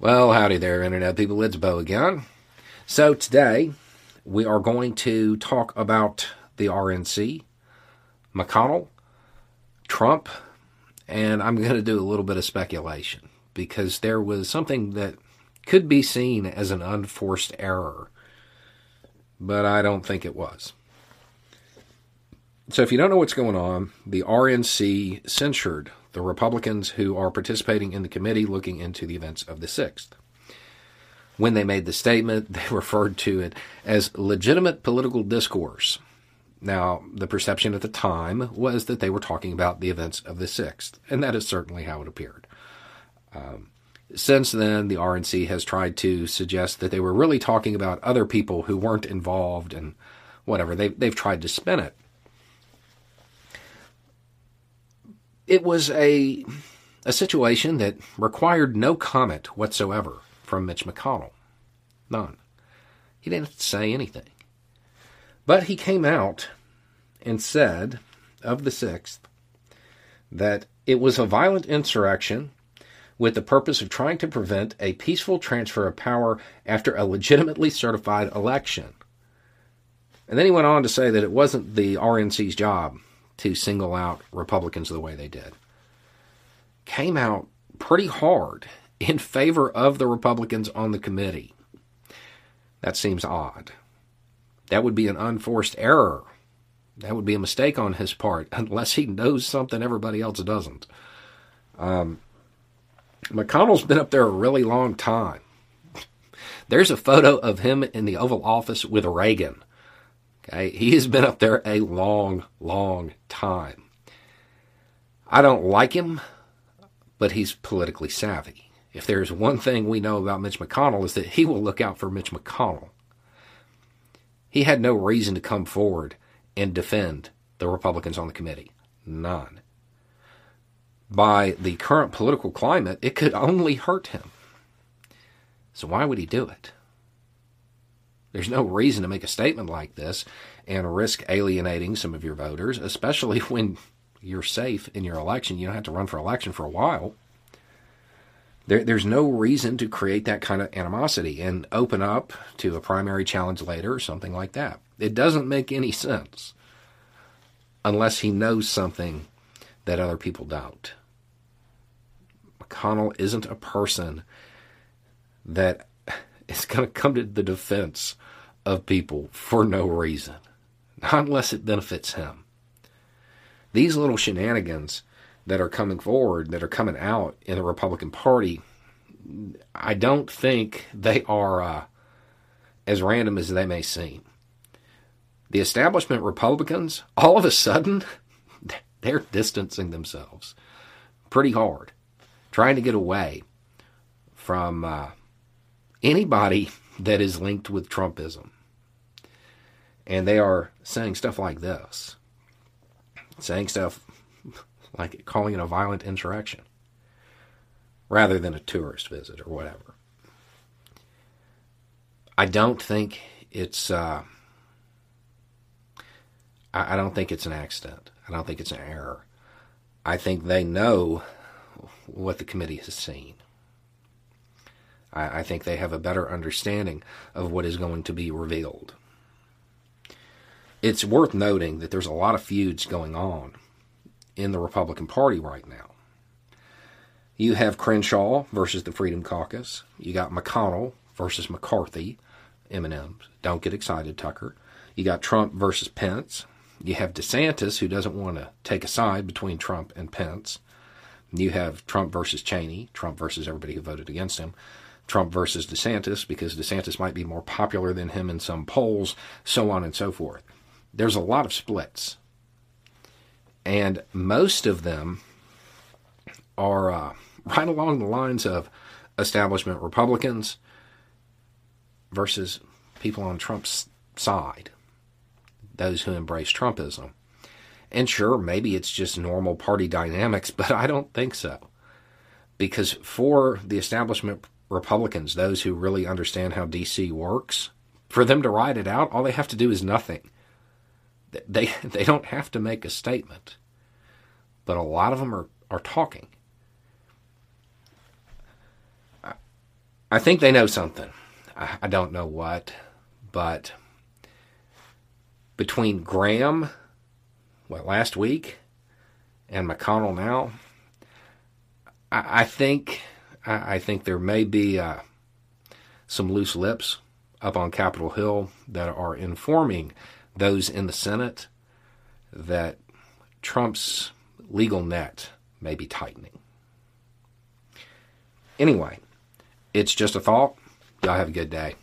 Well, howdy there, Internet people. It's Beau again. So, today we are going to talk about the RNC, McConnell, Trump, and I'm going to do a little bit of speculation because there was something that could be seen as an unforced error, but I don't think it was. So, if you don't know what's going on, the RNC censured the Republicans who are participating in the committee looking into the events of the 6th. When they made the statement, they referred to it as legitimate political discourse. Now, the perception at the time was that they were talking about the events of the 6th, and that is certainly how it appeared. Um, since then, the RNC has tried to suggest that they were really talking about other people who weren't involved and whatever. They, they've tried to spin it. It was a a situation that required no comment whatsoever from Mitch McConnell. None. He didn't say anything. But he came out and said of the 6th that it was a violent insurrection with the purpose of trying to prevent a peaceful transfer of power after a legitimately certified election. And then he went on to say that it wasn't the RNC's job to single out Republicans the way they did. Came out pretty hard in favor of the Republicans on the committee. That seems odd. That would be an unforced error. That would be a mistake on his part, unless he knows something everybody else doesn't. Um, McConnell's been up there a really long time. There's a photo of him in the Oval Office with Reagan Okay, he has been up there a long, long time. I don't like him, but he's politically savvy. If there's one thing we know about Mitch McConnell is that he will look out for Mitch McConnell. He had no reason to come forward and defend the Republicans on the committee. None. By the current political climate, it could only hurt him. So why would he do it? There's no reason to make a statement like this and risk alienating some of your voters, especially when you're safe in your election. You don't have to run for election for a while. There, there's no reason to create that kind of animosity and open up to a primary challenge later or something like that. It doesn't make any sense unless he knows something that other people don't. McConnell isn't a person that is going to come to the defense of people for no reason, not unless it benefits him. These little shenanigans that are coming forward, that are coming out in the Republican Party, I don't think they are uh, as random as they may seem. The establishment Republicans, all of a sudden, they're distancing themselves pretty hard, trying to get away from uh, anybody that is linked with Trumpism. And they are saying stuff like this, saying stuff like calling it a violent insurrection rather than a tourist visit or whatever. I don't think it's. Uh, I don't think it's an accident. I don't think it's an error. I think they know what the committee has seen. I, I think they have a better understanding of what is going to be revealed. It's worth noting that there's a lot of feuds going on in the Republican Party right now. You have Crenshaw versus the Freedom Caucus. You got McConnell versus McCarthy. M&M's. Don't get excited, Tucker. You got Trump versus Pence. You have DeSantis, who doesn't want to take a side between Trump and Pence. You have Trump versus Cheney, Trump versus everybody who voted against him. Trump versus DeSantis because DeSantis might be more popular than him in some polls, so on and so forth. There's a lot of splits. And most of them are uh, right along the lines of establishment Republicans versus people on Trump's side, those who embrace Trumpism. And sure, maybe it's just normal party dynamics, but I don't think so. Because for the establishment Republicans, those who really understand how DC works, for them to ride it out, all they have to do is nothing. They, they don't have to make a statement. But a lot of them are, are talking. I, I think they know something. I, I don't know what, but between Graham, what, last week, and McConnell now, I, I think I, I, think there may be uh, some loose lips up on Capitol Hill that are informing those in the Senate that Trump's legal net may be tightening. Anyway, it's just a thought. Y'all have a good day.